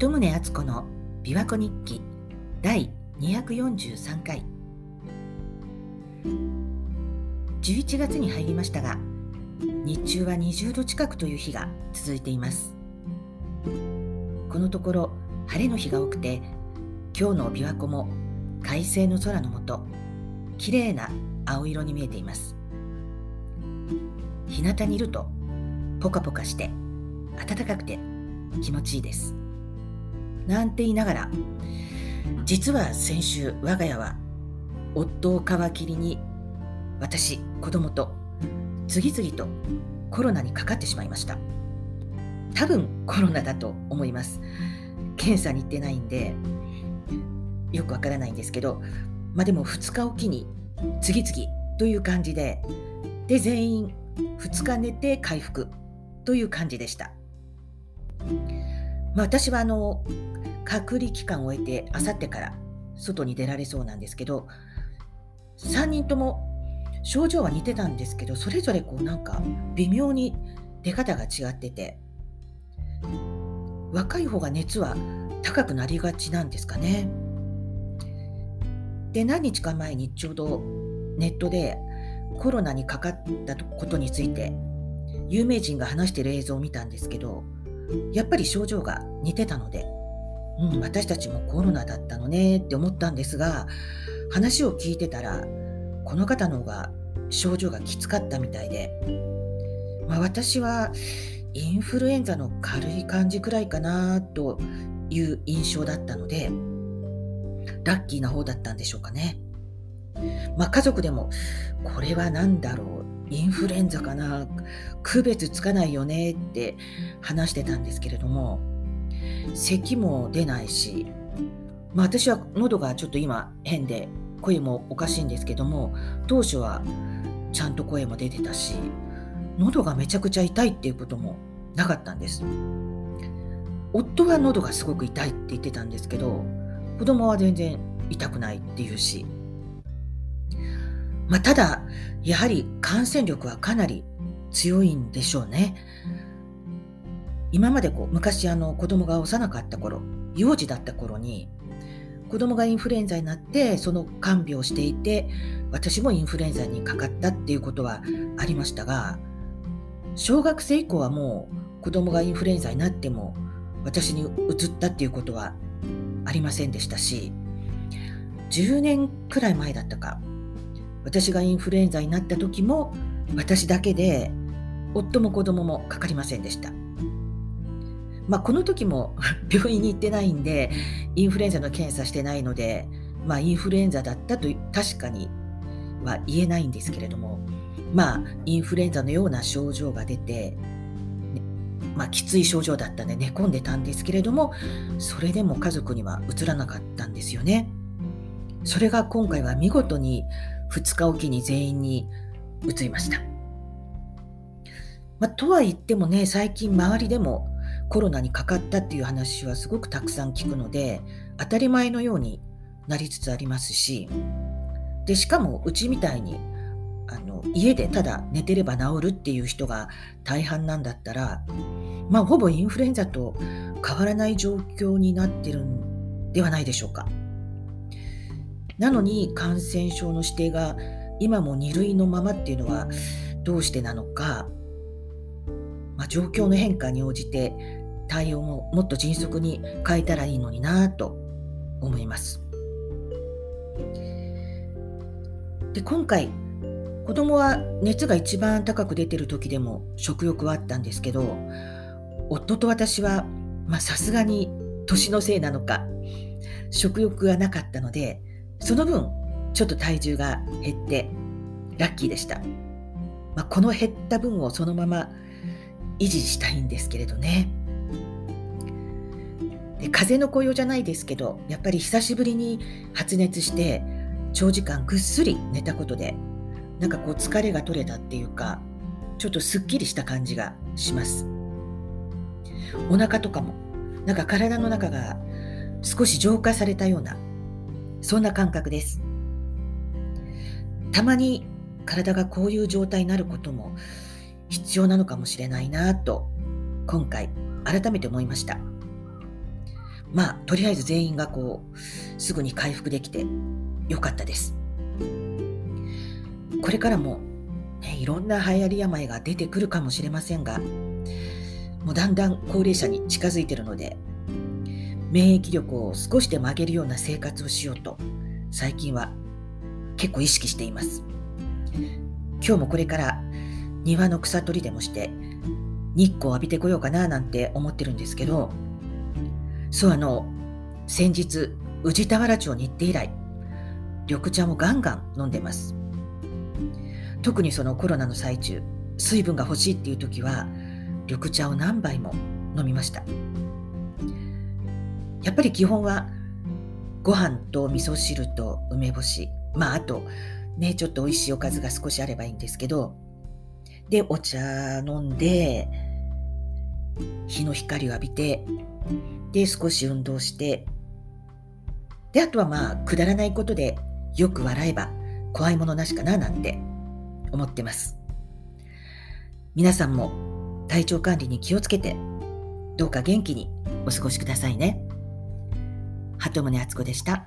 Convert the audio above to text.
鳩宗敦子の琵琶湖日記第243回。11月に入りましたが日中は20度近くという日が続いています。このところ晴れの日が多くて今日の琵琶湖も快晴の空の下綺麗な青色に見えています。日向にいるとポカポカして暖かくて気持ちいいです。なんて言いながら実は先週我が家は夫を皮切りに私子供と次々とコロナにかかってしまいました。多分コロナだと思います。検査に行ってないんでよくわからないんですけどまあでも2日おきに次々という感じでで全員2日寝て回復という感じでした、まあ、私はあの隔離期間を終えてあさってから外に出られそうなんですけど3人とも症状は似てたんですけどそれぞれこうなんか微妙に出方が違ってて若い方が熱は高くなりがちなんですかね。で何日か前にちょうどネットでコロナにかかったことについて有名人が話している映像を見たんですけどやっぱり症状が似てたので、うん、私たちもコロナだったのねって思ったんですが話を聞いてたらこの方の方が症状がきつかったみたいで、まあ、私はインフルエンザの軽い感じくらいかなという印象だったのでラッキーな方だったんでしょうかね。まあ、家族でもこれは何だろうインフルエンザかな？区別つかないよね？って話してたんですけれども咳も出ないし、まあ、私は喉がちょっと今変で声もおかしいんですけども当初はちゃんと声も出てたし喉がめちゃくちゃ痛いっていうこともなかったんです。夫は喉がすごく痛いって言ってたんですけど子供は全然痛くないっていうしまあ、ただ、やはり感染力はかなり強いんでしょうね。今までこう昔あの子供が幼かった頃、幼児だった頃に、子供がインフルエンザになってその看病をしていて私もインフルエンザにかかったっていうことはありましたが小学生以降はもう子供がインフルエンザになっても私にうつったっていうことはありませんでしたし10年くらい前だったか私がインフルエンザになった時も私だけで夫も子供もかかりませんでした。まあ、この時も 病院に行ってないんでインフルエンザの検査してないので、まあ、インフルエンザだったと確かには言えないんですけれどもまあインフルエンザのような症状が出て、まあ、きつい症状だったんで寝込んでたんですけれどもそれでも家族にはうつらなかったんですよね。それが今回は見事に2日おきに全員に移りました。まあ、とは言ってもね、最近周りでもコロナにかかったっていう話はすごくたくさん聞くので、当たり前のようになりつつありますし、でしかもうちみたいにあの家でただ寝てれば治るっていう人が大半なんだったら、まあ、ほぼインフルエンザと変わらない状況になってるんではないでしょうか。なのに感染症の指定が今も2類のままっていうのはどうしてなのか、まあ、状況の変化に応じて対応ももっと迅速に変えたらいいのになと思います。で今回子供は熱が一番高く出てる時でも食欲はあったんですけど夫と私はさすがに年のせいなのか食欲がなかったのでその分、ちょっと体重が減ってラッキーでした。まあ、この減った分をそのまま維持したいんですけれどね。で風邪の紅葉じゃないですけど、やっぱり久しぶりに発熱して長時間ぐっすり寝たことで、なんかこう疲れが取れたっていうか、ちょっとすっきりした感じがします。お腹とかも、なんか体の中が少し浄化されたようなそんな感覚です。たまに体がこういう状態になることも必要なのかもしれないなと今回改めて思いました。まあ、とりあえず全員がこう、すぐに回復できてよかったです。これからも、ね、いろんな流行り病が出てくるかもしれませんが、もうだんだん高齢者に近づいてるので、免疫力を少しでも上げるような生活をしようと、最近は結構意識しています。今日もこれから庭の草取りでもして、日光を浴びてこようかななんて思ってるんですけど、そうあの、先日、宇治田原町に行って以来、緑茶もガンガン飲んでます。特にそのコロナの最中、水分が欲しいっていう時は、緑茶を何杯も飲みました。やっぱり基本は、ご飯と味噌汁と梅干し、まああと、ね、ちょっと美味しいおかずが少しあればいいんですけど、で、お茶飲んで、日の光を浴びて、で、少し運動して、で、あとはまあ、くだらないことでよく笑えば怖いものなしかななんて思ってます。皆さんも体調管理に気をつけて、どうか元気にお過ごしくださいね。鳩宗敦子でした。